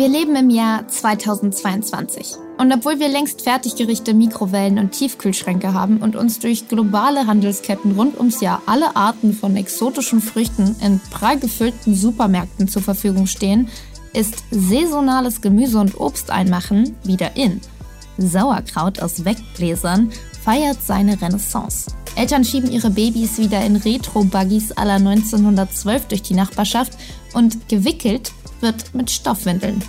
Wir leben im Jahr 2022. Und obwohl wir längst Fertiggerichte, Mikrowellen und Tiefkühlschränke haben und uns durch globale Handelsketten rund ums Jahr alle Arten von exotischen Früchten in prall gefüllten Supermärkten zur Verfügung stehen, ist saisonales Gemüse und Obst einmachen wieder in. Sauerkraut aus Wegbläsern feiert seine Renaissance. Eltern schieben ihre Babys wieder in Retro-Buggies aller 1912 durch die Nachbarschaft und gewickelt wird mit Stoffwindeln.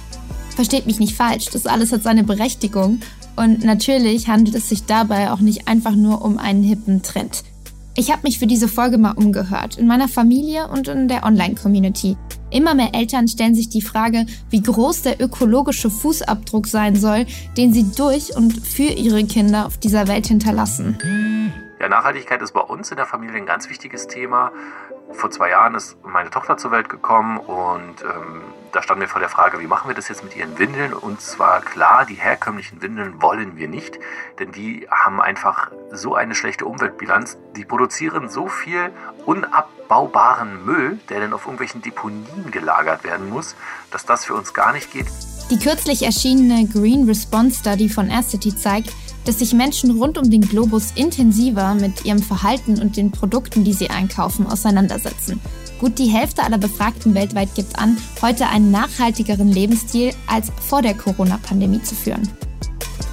Versteht mich nicht falsch, das alles hat seine Berechtigung und natürlich handelt es sich dabei auch nicht einfach nur um einen hippen Trend. Ich habe mich für diese Folge mal umgehört, in meiner Familie und in der Online-Community. Immer mehr Eltern stellen sich die Frage, wie groß der ökologische Fußabdruck sein soll, den sie durch und für ihre Kinder auf dieser Welt hinterlassen. Ja, Nachhaltigkeit ist bei uns in der Familie ein ganz wichtiges Thema. Vor zwei Jahren ist meine Tochter zur Welt gekommen und ähm, da standen wir vor der Frage, wie machen wir das jetzt mit ihren Windeln? Und zwar klar, die herkömmlichen Windeln wollen wir nicht, denn die haben einfach so eine schlechte Umweltbilanz. Die produzieren so viel unabbaubaren Müll, der dann auf irgendwelchen Deponien gelagert werden muss, dass das für uns gar nicht geht. Die kürzlich erschienene Green Response Study von Acity zeigt, dass sich Menschen rund um den Globus intensiver mit ihrem Verhalten und den Produkten, die sie einkaufen, auseinandersetzen. Gut die Hälfte aller Befragten weltweit gibt an, heute einen nachhaltigeren Lebensstil als vor der Corona-Pandemie zu führen.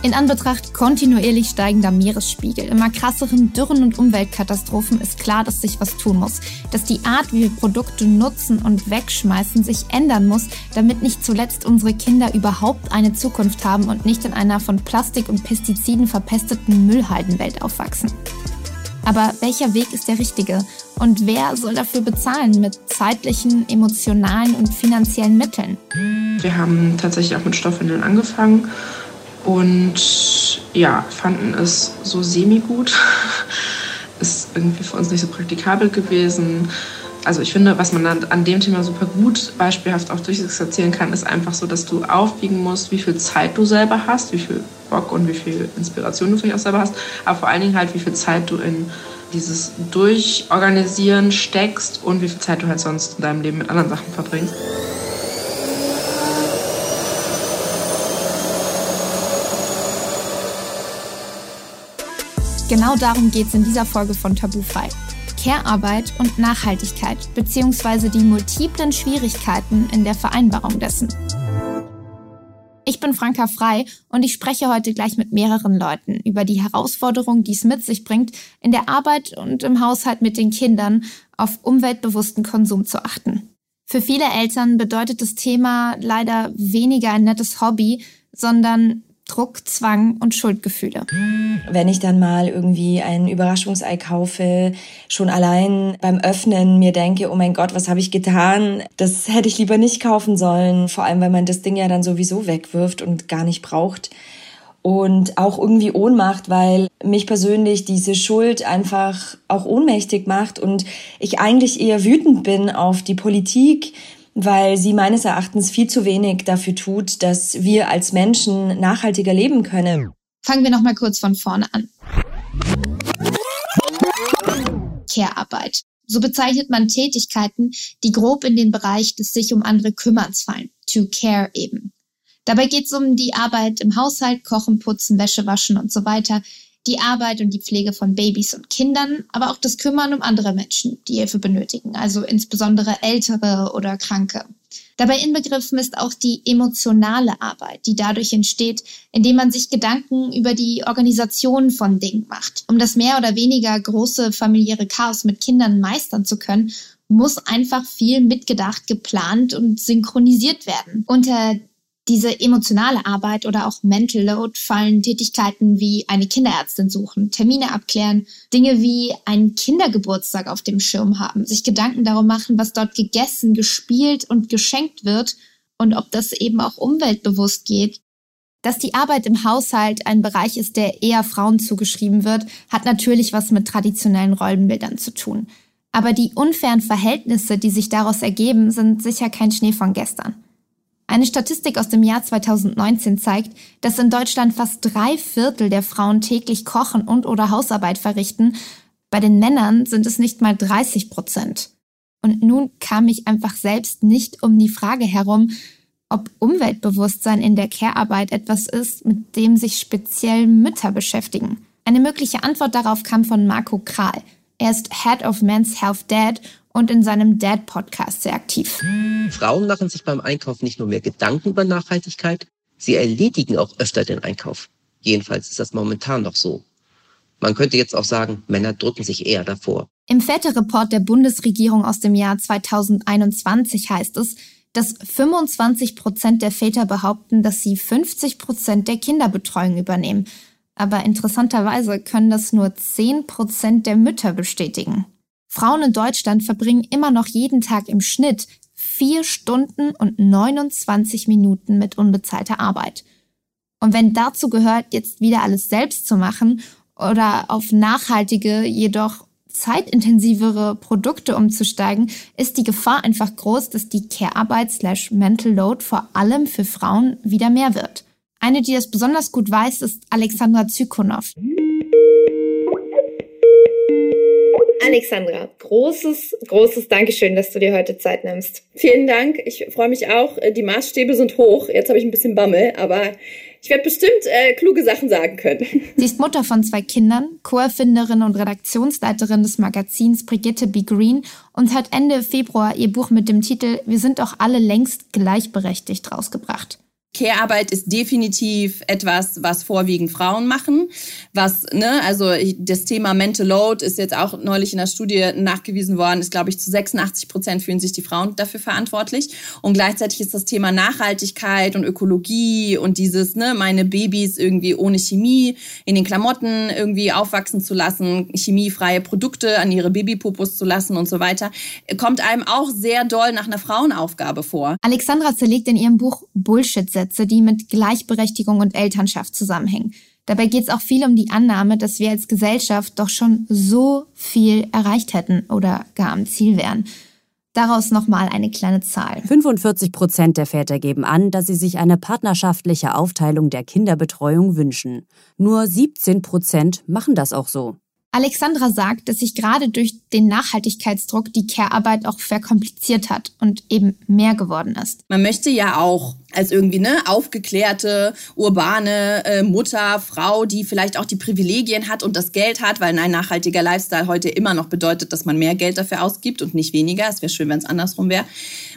In Anbetracht kontinuierlich steigender Meeresspiegel, immer krasseren Dürren und Umweltkatastrophen ist klar, dass sich was tun muss. Dass die Art, wie wir Produkte nutzen und wegschmeißen, sich ändern muss, damit nicht zuletzt unsere Kinder überhaupt eine Zukunft haben und nicht in einer von Plastik und Pestiziden verpesteten Müllhaldenwelt aufwachsen. Aber welcher Weg ist der richtige? Und wer soll dafür bezahlen mit zeitlichen, emotionalen und finanziellen Mitteln? Wir haben tatsächlich auch mit Stoffwindeln angefangen und ja, fanden es so semi-gut. Ist irgendwie für uns nicht so praktikabel gewesen. Also ich finde, was man an dem Thema super gut beispielhaft auch durchexerzieren kann, ist einfach so, dass du aufwiegen musst, wie viel Zeit du selber hast, wie viel Bock und wie viel Inspiration du vielleicht auch selber hast, aber vor allen Dingen halt, wie viel Zeit du in dieses Durchorganisieren steckst und wie viel Zeit du halt sonst in deinem Leben mit anderen Sachen verbringst. Genau darum geht es in dieser Folge von Tabufrei. Care-Arbeit und Nachhaltigkeit bzw. die multiplen Schwierigkeiten in der Vereinbarung dessen. Ich bin Franka Frei und ich spreche heute gleich mit mehreren Leuten über die Herausforderung, die es mit sich bringt, in der Arbeit und im Haushalt mit den Kindern auf umweltbewussten Konsum zu achten. Für viele Eltern bedeutet das Thema leider weniger ein nettes Hobby, sondern Druck, Zwang und Schuldgefühle. Wenn ich dann mal irgendwie ein Überraschungsei kaufe, schon allein beim Öffnen mir denke, oh mein Gott, was habe ich getan? Das hätte ich lieber nicht kaufen sollen, vor allem weil man das Ding ja dann sowieso wegwirft und gar nicht braucht. Und auch irgendwie Ohnmacht, weil mich persönlich diese Schuld einfach auch ohnmächtig macht und ich eigentlich eher wütend bin auf die Politik, weil sie meines Erachtens viel zu wenig dafür tut, dass wir als Menschen nachhaltiger leben können. Fangen wir noch mal kurz von vorne an. Care-Arbeit. So bezeichnet man Tätigkeiten, die grob in den Bereich des sich um andere Kümmerns fallen. To care eben. Dabei geht es um die Arbeit im Haushalt, Kochen, Putzen, Wäsche waschen und so weiter, die Arbeit und die Pflege von Babys und Kindern, aber auch das Kümmern um andere Menschen, die Hilfe benötigen, also insbesondere ältere oder Kranke. Dabei inbegriffen ist auch die emotionale Arbeit, die dadurch entsteht, indem man sich Gedanken über die Organisation von Dingen macht. Um das mehr oder weniger große familiäre Chaos mit Kindern meistern zu können, muss einfach viel mitgedacht, geplant und synchronisiert werden. Unter diese emotionale Arbeit oder auch Mental Load fallen Tätigkeiten wie eine Kinderärztin suchen, Termine abklären, Dinge wie einen Kindergeburtstag auf dem Schirm haben, sich Gedanken darum machen, was dort gegessen, gespielt und geschenkt wird und ob das eben auch umweltbewusst geht. Dass die Arbeit im Haushalt ein Bereich ist, der eher Frauen zugeschrieben wird, hat natürlich was mit traditionellen Rollenbildern zu tun. Aber die unfairen Verhältnisse, die sich daraus ergeben, sind sicher kein Schnee von gestern. Eine Statistik aus dem Jahr 2019 zeigt, dass in Deutschland fast drei Viertel der Frauen täglich kochen und oder Hausarbeit verrichten. Bei den Männern sind es nicht mal 30 Prozent. Und nun kam ich einfach selbst nicht um die Frage herum, ob Umweltbewusstsein in der Care-Arbeit etwas ist, mit dem sich speziell Mütter beschäftigen. Eine mögliche Antwort darauf kam von Marco Kral. Er ist Head of Men's Health Dad und in seinem Dad-Podcast sehr aktiv. Frauen machen sich beim Einkauf nicht nur mehr Gedanken über Nachhaltigkeit, sie erledigen auch öfter den Einkauf. Jedenfalls ist das momentan noch so. Man könnte jetzt auch sagen, Männer drücken sich eher davor. Im Väterreport der Bundesregierung aus dem Jahr 2021 heißt es, dass 25 Prozent der Väter behaupten, dass sie 50 Prozent der Kinderbetreuung übernehmen. Aber interessanterweise können das nur 10 Prozent der Mütter bestätigen. Frauen in Deutschland verbringen immer noch jeden Tag im Schnitt vier Stunden und 29 Minuten mit unbezahlter Arbeit. Und wenn dazu gehört, jetzt wieder alles selbst zu machen oder auf nachhaltige, jedoch zeitintensivere Produkte umzusteigen, ist die Gefahr einfach groß, dass die Care-Arbeit slash Mental Load vor allem für Frauen wieder mehr wird. Eine, die das besonders gut weiß, ist Alexandra Zykonow. Alexandra, großes, großes Dankeschön, dass du dir heute Zeit nimmst. Vielen Dank. Ich freue mich auch. Die Maßstäbe sind hoch. Jetzt habe ich ein bisschen Bammel, aber ich werde bestimmt äh, kluge Sachen sagen können. Sie ist Mutter von zwei Kindern, Co-Erfinderin und Redaktionsleiterin des Magazins Brigitte B. Green und hat Ende Februar ihr Buch mit dem Titel Wir sind doch alle längst gleichberechtigt rausgebracht. Care-Arbeit ist definitiv etwas, was vorwiegend Frauen machen. Was, ne, also das Thema Mental Load ist jetzt auch neulich in der Studie nachgewiesen worden, ist, glaube ich, zu 86 Prozent fühlen sich die Frauen dafür verantwortlich. Und gleichzeitig ist das Thema Nachhaltigkeit und Ökologie und dieses, ne, meine Babys irgendwie ohne Chemie in den Klamotten irgendwie aufwachsen zu lassen, chemiefreie Produkte an ihre Babypopos zu lassen und so weiter, kommt einem auch sehr doll nach einer Frauenaufgabe vor. Alexandra zerlegt in ihrem Buch Bullshit Glaubenssätze, die mit Gleichberechtigung und Elternschaft zusammenhängen. Dabei geht es auch viel um die Annahme, dass wir als Gesellschaft doch schon so viel erreicht hätten oder gar am Ziel wären. Daraus nochmal eine kleine Zahl. 45 Prozent der Väter geben an, dass sie sich eine partnerschaftliche Aufteilung der Kinderbetreuung wünschen. Nur 17 Prozent machen das auch so. Alexandra sagt, dass sich gerade durch den Nachhaltigkeitsdruck die Care-Arbeit auch verkompliziert hat und eben mehr geworden ist. Man möchte ja auch als irgendwie ne aufgeklärte urbane äh, Mutter, Frau, die vielleicht auch die Privilegien hat und das Geld hat, weil ein nachhaltiger Lifestyle heute immer noch bedeutet, dass man mehr Geld dafür ausgibt und nicht weniger. Es wäre schön, wenn es andersrum wäre.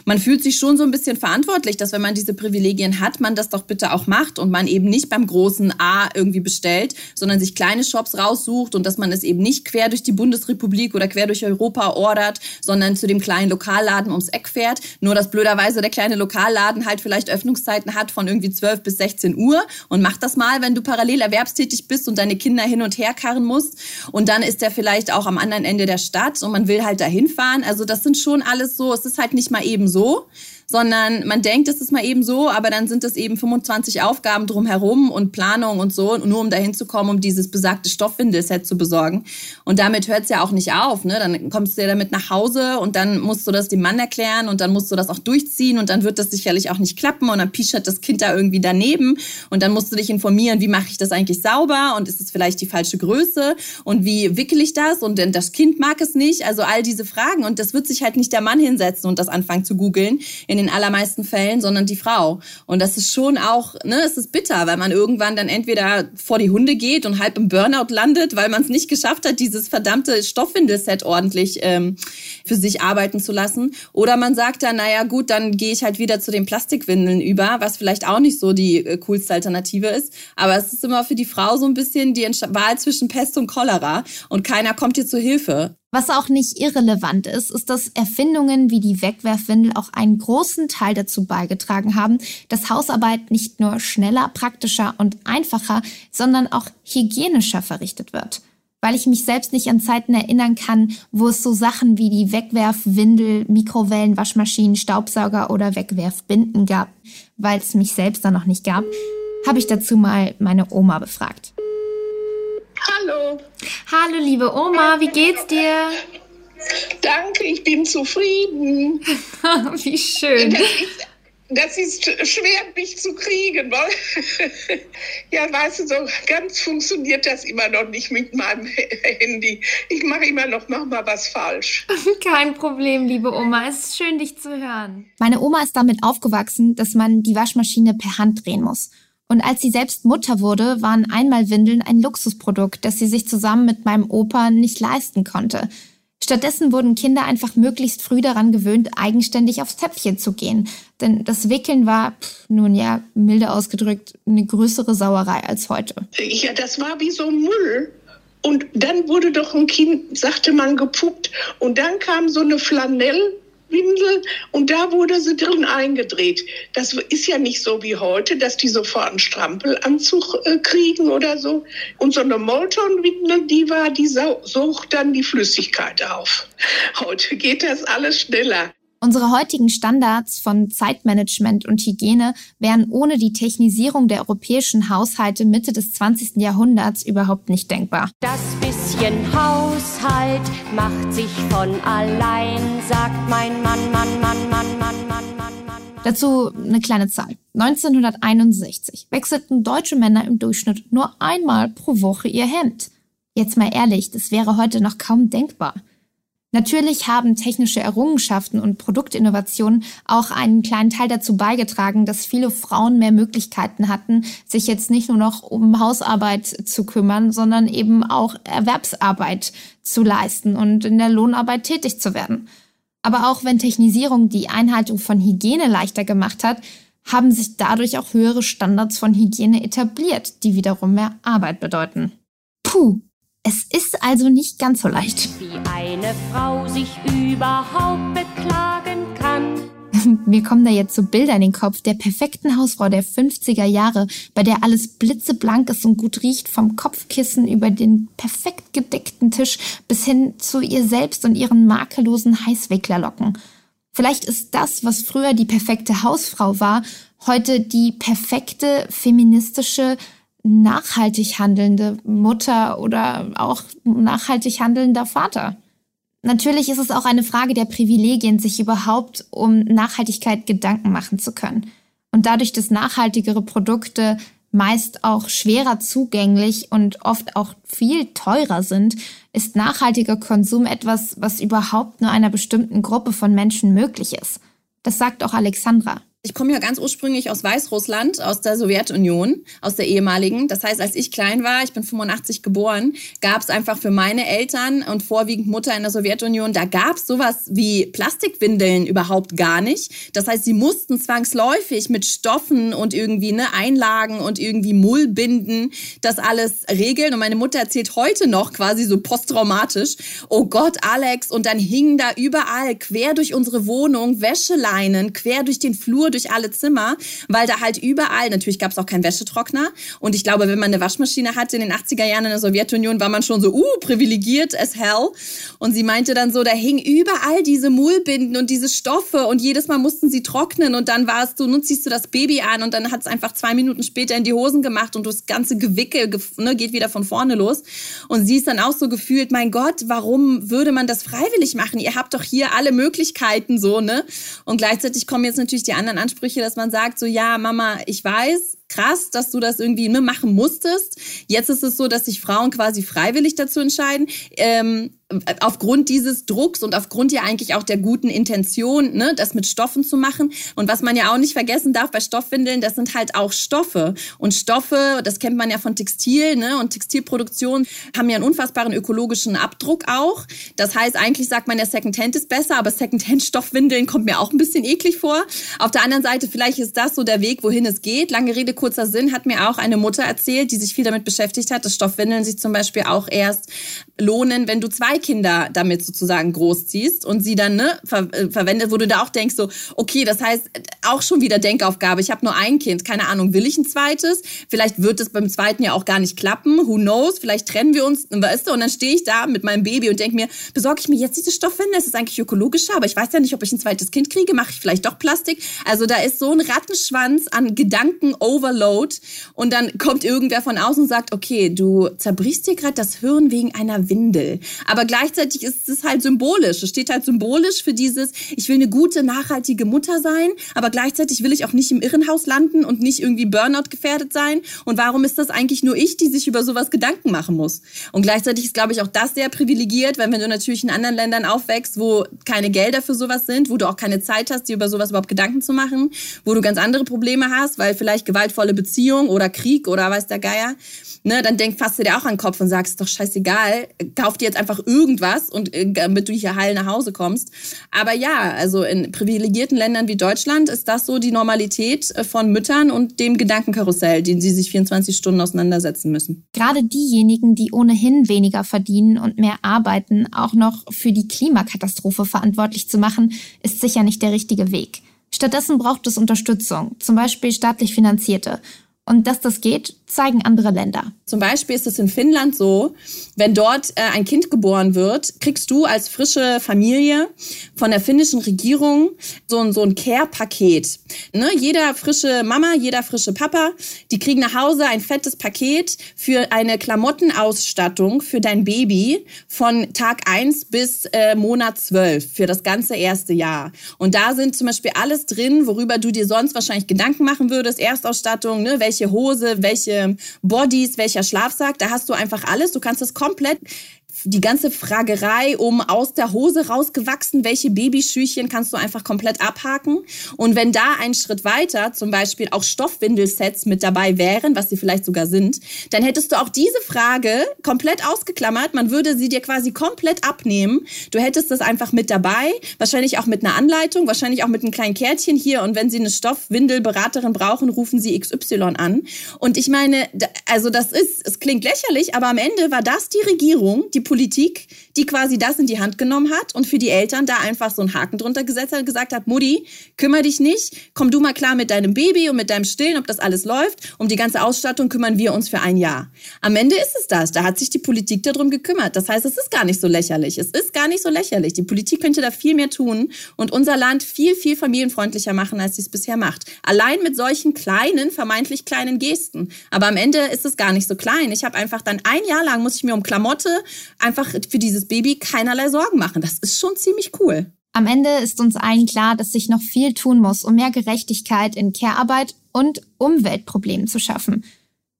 Man fühlt sich schon so ein bisschen verantwortlich, dass wenn man diese Privilegien hat, man das doch bitte auch macht und man eben nicht beim großen A irgendwie bestellt, sondern sich kleine Shops raussucht und dass man es eben nicht quer durch die Bundesrepublik oder quer durch Europa ordert, sondern zu dem kleinen Lokalladen ums Eck fährt. Nur dass blöderweise der kleine Lokalladen halt vielleicht Öffnungszeiten hat von irgendwie 12 bis 16 Uhr und mach das mal, wenn du parallel erwerbstätig bist und deine Kinder hin und her karren musst. Und dann ist der vielleicht auch am anderen Ende der Stadt und man will halt dahin fahren. Also das sind schon alles so, es ist halt nicht mal eben so, sondern man denkt, es ist mal eben so, aber dann sind es eben 25 Aufgaben drumherum und Planung und so, nur um dahin zu kommen, um dieses besagte Stoffwindelset zu besorgen. Und damit hört es ja auch nicht auf. Ne? Dann kommst du ja damit nach Hause und dann musst du das dem Mann erklären und dann musst du das auch durchziehen und dann wird das sicherlich auch nicht klappen und dann pischert das Kind da irgendwie daneben und dann musst du dich informieren, wie mache ich das eigentlich sauber und ist es vielleicht die falsche Größe und wie wickel ich das und denn das Kind mag es nicht. Also all diese Fragen und das wird sich halt nicht der Mann hinsetzen und das anfangen zu googeln in den allermeisten Fällen, sondern die Frau. Und das ist schon auch, ne, es ist bitter, weil man irgendwann dann entweder vor die Hunde geht und halb im Burnout landet, weil man es nicht geschafft hat, dieses verdammte Stoffwindelset ordentlich ähm, für sich arbeiten zu lassen. Oder man sagt dann, naja gut, dann gehe ich halt wieder zu den Plastikwindeln über, was vielleicht auch nicht so die äh, coolste Alternative ist. Aber es ist immer für die Frau so ein bisschen die Wahl zwischen Pest und Cholera und keiner kommt ihr zu Hilfe. Was auch nicht irrelevant ist, ist, dass Erfindungen wie die Wegwerfwindel auch einen großen Teil dazu beigetragen haben, dass Hausarbeit nicht nur schneller, praktischer und einfacher, sondern auch hygienischer verrichtet wird. Weil ich mich selbst nicht an Zeiten erinnern kann, wo es so Sachen wie die Wegwerfwindel, Mikrowellen, Waschmaschinen, Staubsauger oder Wegwerfbinden gab, weil es mich selbst da noch nicht gab, habe ich dazu mal meine Oma befragt. Hallo. Hallo, liebe Oma, wie geht's dir? Danke, ich bin zufrieden. wie schön. das ist schwer, mich zu kriegen. Weil ja, weißt du, so ganz funktioniert das immer noch nicht mit meinem Handy. Ich mache immer noch mal was falsch. Kein Problem, liebe Oma. Es ist schön, dich zu hören. Meine Oma ist damit aufgewachsen, dass man die Waschmaschine per Hand drehen muss. Und als sie selbst Mutter wurde, waren Einmalwindeln ein Luxusprodukt, das sie sich zusammen mit meinem Opa nicht leisten konnte. Stattdessen wurden Kinder einfach möglichst früh daran gewöhnt, eigenständig aufs Töpfchen zu gehen. Denn das Wickeln war, pff, nun ja, milde ausgedrückt, eine größere Sauerei als heute. Ja, das war wie so Müll. Und dann wurde doch ein Kind, sagte man, gepuppt. Und dann kam so eine Flanell Windel und da wurde sie drin eingedreht. Das ist ja nicht so wie heute, dass die sofort einen Strampelanzug äh, kriegen oder so. Und so eine Molton-Windel, die war, die sucht dann die Flüssigkeit auf. Heute geht das alles schneller. Unsere heutigen Standards von Zeitmanagement und Hygiene wären ohne die Technisierung der europäischen Haushalte Mitte des 20. Jahrhunderts überhaupt nicht denkbar. Das bisschen Haushalt macht sich von allein, sagt mein Mann, Mann, Mann, Mann, Mann, Mann, Mann, Mann. Dazu eine kleine Zahl. 1961 wechselten deutsche Männer im Durchschnitt nur einmal pro Woche ihr Hemd. Jetzt mal ehrlich, das wäre heute noch kaum denkbar. Natürlich haben technische Errungenschaften und Produktinnovationen auch einen kleinen Teil dazu beigetragen, dass viele Frauen mehr Möglichkeiten hatten, sich jetzt nicht nur noch um Hausarbeit zu kümmern, sondern eben auch Erwerbsarbeit zu leisten und in der Lohnarbeit tätig zu werden. Aber auch wenn Technisierung die Einhaltung von Hygiene leichter gemacht hat, haben sich dadurch auch höhere Standards von Hygiene etabliert, die wiederum mehr Arbeit bedeuten. Puh, es ist also nicht ganz so leicht. Wie eine Frau sich überhaupt beklagen kann. Mir kommen da jetzt so Bilder in den Kopf der perfekten Hausfrau der 50er Jahre, bei der alles blitzeblank ist und gut riecht, vom Kopfkissen über den perfekt gedeckten Tisch bis hin zu ihr selbst und ihren makellosen Heißwicklerlocken. Vielleicht ist das, was früher die perfekte Hausfrau war, heute die perfekte feministische nachhaltig handelnde Mutter oder auch nachhaltig handelnder Vater. Natürlich ist es auch eine Frage der Privilegien, sich überhaupt um Nachhaltigkeit Gedanken machen zu können. Und dadurch, dass nachhaltigere Produkte meist auch schwerer zugänglich und oft auch viel teurer sind, ist nachhaltiger Konsum etwas, was überhaupt nur einer bestimmten Gruppe von Menschen möglich ist. Das sagt auch Alexandra. Ich komme ja ganz ursprünglich aus Weißrussland, aus der Sowjetunion, aus der ehemaligen. Das heißt, als ich klein war, ich bin 85 geboren, gab es einfach für meine Eltern und vorwiegend Mutter in der Sowjetunion, da gab es sowas wie Plastikwindeln überhaupt gar nicht. Das heißt, sie mussten zwangsläufig mit Stoffen und irgendwie ne, Einlagen und irgendwie Mullbinden das alles regeln. Und meine Mutter erzählt heute noch quasi so posttraumatisch, oh Gott, Alex, und dann hingen da überall quer durch unsere Wohnung Wäscheleinen, quer durch den Flur durch alle Zimmer, weil da halt überall, natürlich gab es auch keinen Wäschetrockner. Und ich glaube, wenn man eine Waschmaschine hatte in den 80er Jahren in der Sowjetunion, war man schon so, uh, privilegiert as hell. Und sie meinte dann so, da hingen überall diese Mullbinden und diese Stoffe und jedes Mal mussten sie trocknen und dann war es so, nun ziehst du das Baby an und dann hat es einfach zwei Minuten später in die Hosen gemacht und das ganze Gewickel ne, geht wieder von vorne los. Und sie ist dann auch so gefühlt, mein Gott, warum würde man das freiwillig machen? Ihr habt doch hier alle Möglichkeiten so, ne? Und gleichzeitig kommen jetzt natürlich die anderen Ansprüche, dass man sagt, so ja, Mama, ich weiß, krass, dass du das irgendwie ne, machen musstest. Jetzt ist es so, dass sich Frauen quasi freiwillig dazu entscheiden. Ähm, aufgrund dieses Drucks und aufgrund ja eigentlich auch der guten Intention, ne, das mit Stoffen zu machen. Und was man ja auch nicht vergessen darf bei Stoffwindeln, das sind halt auch Stoffe. Und Stoffe, das kennt man ja von Textil, ne, und Textilproduktion haben ja einen unfassbaren ökologischen Abdruck auch. Das heißt, eigentlich sagt man ja Secondhand ist besser, aber Secondhand Stoffwindeln kommt mir auch ein bisschen eklig vor. Auf der anderen Seite, vielleicht ist das so der Weg, wohin es geht. Lange Rede, kurzer Sinn, hat mir auch eine Mutter erzählt, die sich viel damit beschäftigt hat, dass Stoffwindeln sich zum Beispiel auch erst lohnen, wenn du zwei Kinder damit sozusagen großziehst und sie dann ne, ver äh, verwendet, wo du da auch denkst, so, okay, das heißt, auch schon wieder Denkaufgabe. Ich habe nur ein Kind, keine Ahnung, will ich ein zweites? Vielleicht wird es beim zweiten ja auch gar nicht klappen. Who knows? Vielleicht trennen wir uns, weißt du? Und dann stehe ich da mit meinem Baby und denke mir, besorge ich mir jetzt diese Stoffwinde? Es ist eigentlich ökologischer, aber ich weiß ja nicht, ob ich ein zweites Kind kriege. Mache ich vielleicht doch Plastik? Also da ist so ein Rattenschwanz an Gedanken-Overload und dann kommt irgendwer von außen und sagt, okay, du zerbrichst dir gerade das Hirn wegen einer Windel. Aber gleichzeitig ist es halt symbolisch. Es steht halt symbolisch für dieses, ich will eine gute, nachhaltige Mutter sein, aber gleichzeitig will ich auch nicht im Irrenhaus landen und nicht irgendwie Burnout gefährdet sein. Und warum ist das eigentlich nur ich, die sich über sowas Gedanken machen muss? Und gleichzeitig ist, glaube ich, auch das sehr privilegiert, weil wenn du natürlich in anderen Ländern aufwächst, wo keine Gelder für sowas sind, wo du auch keine Zeit hast, dir über sowas überhaupt Gedanken zu machen, wo du ganz andere Probleme hast, weil vielleicht gewaltvolle Beziehung oder Krieg oder weiß der Geier, ne, dann denk, fasst du dir auch an den Kopf und sagst, doch scheißegal, kauf dir jetzt einfach irgendwas und äh, damit du hier heil nach Hause kommst. Aber ja, also in privilegierten Ländern wie Deutschland ist das so die Normalität äh, von Müttern und dem Gedankenkarussell, den sie sich 24 Stunden auseinandersetzen müssen. Gerade diejenigen, die ohnehin weniger verdienen und mehr arbeiten, auch noch für die Klimakatastrophe verantwortlich zu machen, ist sicher nicht der richtige Weg. Stattdessen braucht es Unterstützung, zum Beispiel staatlich finanzierte. Und dass das geht, zeigen andere Länder. Zum Beispiel ist es in Finnland so, wenn dort äh, ein Kind geboren wird, kriegst du als frische Familie von der finnischen Regierung so ein, so ein Care-Paket. Ne? Jeder frische Mama, jeder frische Papa, die kriegen nach Hause ein fettes Paket für eine Klamottenausstattung für dein Baby von Tag 1 bis äh, Monat 12 für das ganze erste Jahr. Und da sind zum Beispiel alles drin, worüber du dir sonst wahrscheinlich Gedanken machen würdest. Erstausstattung, ne? welche Hose, welche Bodies, welcher Schlafsack. Da hast du einfach alles. Du kannst es komplett die ganze Fragerei um aus der Hose rausgewachsen, welche Babyschüchchen kannst du einfach komplett abhaken. Und wenn da ein Schritt weiter zum Beispiel auch Stoffwindelsets mit dabei wären, was sie vielleicht sogar sind, dann hättest du auch diese Frage komplett ausgeklammert. Man würde sie dir quasi komplett abnehmen. Du hättest das einfach mit dabei, wahrscheinlich auch mit einer Anleitung, wahrscheinlich auch mit einem kleinen Kärtchen hier. Und wenn sie eine Stoffwindelberaterin brauchen, rufen sie XY an. Und ich meine, also das ist, es klingt lächerlich, aber am Ende war das die Regierung, die Politik, die quasi das in die Hand genommen hat und für die Eltern da einfach so einen Haken drunter gesetzt hat, gesagt hat, Mutti, kümmere dich nicht, komm du mal klar mit deinem Baby und mit deinem Stillen, ob das alles läuft. Um die ganze Ausstattung kümmern wir uns für ein Jahr. Am Ende ist es das. Da hat sich die Politik darum gekümmert. Das heißt, es ist gar nicht so lächerlich. Es ist gar nicht so lächerlich. Die Politik könnte da viel mehr tun und unser Land viel, viel familienfreundlicher machen, als sie es bisher macht. Allein mit solchen kleinen, vermeintlich kleinen Gesten. Aber am Ende ist es gar nicht so klein. Ich habe einfach dann ein Jahr lang muss ich mir um Klamotte, einfach für dieses Baby keinerlei Sorgen machen. Das ist schon ziemlich cool. Am Ende ist uns allen klar, dass sich noch viel tun muss, um mehr Gerechtigkeit in Care-Arbeit und Umweltproblemen zu schaffen.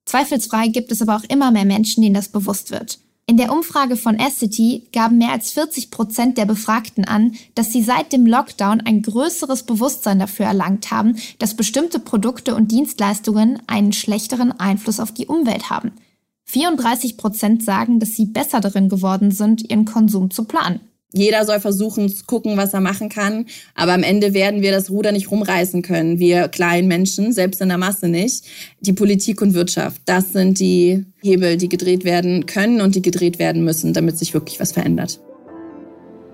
Zweifelsfrei gibt es aber auch immer mehr Menschen, denen das bewusst wird. In der Umfrage von Essity gaben mehr als 40 Prozent der Befragten an, dass sie seit dem Lockdown ein größeres Bewusstsein dafür erlangt haben, dass bestimmte Produkte und Dienstleistungen einen schlechteren Einfluss auf die Umwelt haben. 34 Prozent sagen, dass sie besser darin geworden sind, ihren Konsum zu planen. Jeder soll versuchen zu gucken, was er machen kann. Aber am Ende werden wir das Ruder nicht rumreißen können. Wir kleinen Menschen, selbst in der Masse nicht. Die Politik und Wirtschaft, das sind die Hebel, die gedreht werden können und die gedreht werden müssen, damit sich wirklich was verändert.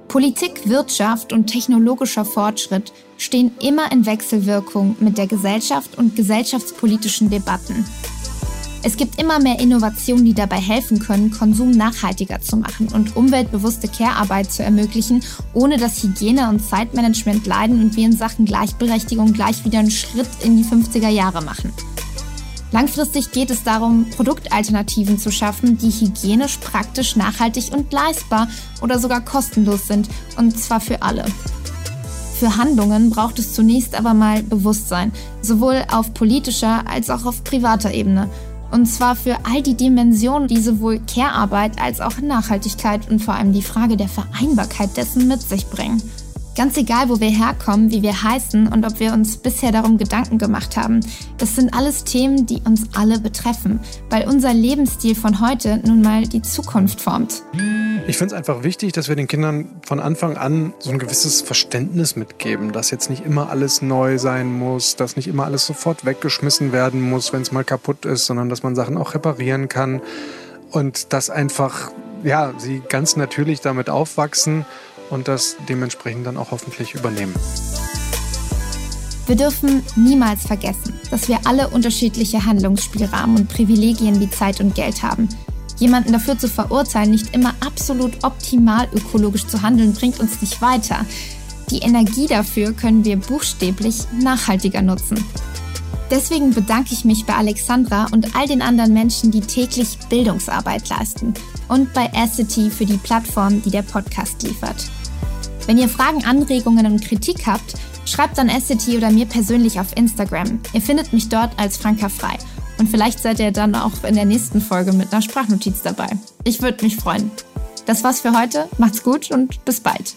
Politik, Wirtschaft und technologischer Fortschritt stehen immer in Wechselwirkung mit der Gesellschaft und gesellschaftspolitischen Debatten. Es gibt immer mehr Innovationen, die dabei helfen können, Konsum nachhaltiger zu machen und umweltbewusste Care-Arbeit zu ermöglichen, ohne dass Hygiene und Zeitmanagement leiden und wir in Sachen Gleichberechtigung gleich wieder einen Schritt in die 50er Jahre machen. Langfristig geht es darum, Produktalternativen zu schaffen, die hygienisch, praktisch, nachhaltig und leistbar oder sogar kostenlos sind, und zwar für alle. Für Handlungen braucht es zunächst aber mal Bewusstsein, sowohl auf politischer als auch auf privater Ebene. Und zwar für all die Dimensionen, die sowohl Care-Arbeit als auch Nachhaltigkeit und vor allem die Frage der Vereinbarkeit dessen mit sich bringen. Ganz egal, wo wir herkommen, wie wir heißen und ob wir uns bisher darum Gedanken gemacht haben, das sind alles Themen, die uns alle betreffen, weil unser Lebensstil von heute nun mal die Zukunft formt. Ich finde es einfach wichtig, dass wir den Kindern von Anfang an so ein gewisses Verständnis mitgeben, dass jetzt nicht immer alles neu sein muss, dass nicht immer alles sofort weggeschmissen werden muss, wenn es mal kaputt ist, sondern dass man Sachen auch reparieren kann und dass einfach ja, sie ganz natürlich damit aufwachsen und das dementsprechend dann auch hoffentlich übernehmen. Wir dürfen niemals vergessen, dass wir alle unterschiedliche Handlungsspielrahmen und Privilegien wie Zeit und Geld haben. Jemanden dafür zu verurteilen, nicht immer absolut optimal ökologisch zu handeln, bringt uns nicht weiter. Die Energie dafür können wir buchstäblich nachhaltiger nutzen. Deswegen bedanke ich mich bei Alexandra und all den anderen Menschen, die täglich Bildungsarbeit leisten und bei Acity für die Plattform, die der Podcast liefert. Wenn ihr Fragen, Anregungen und Kritik habt, schreibt an Acity oder mir persönlich auf Instagram. Ihr findet mich dort als Franka Frei. Und vielleicht seid ihr dann auch in der nächsten Folge mit einer Sprachnotiz dabei. Ich würde mich freuen. Das war's für heute. Macht's gut und bis bald.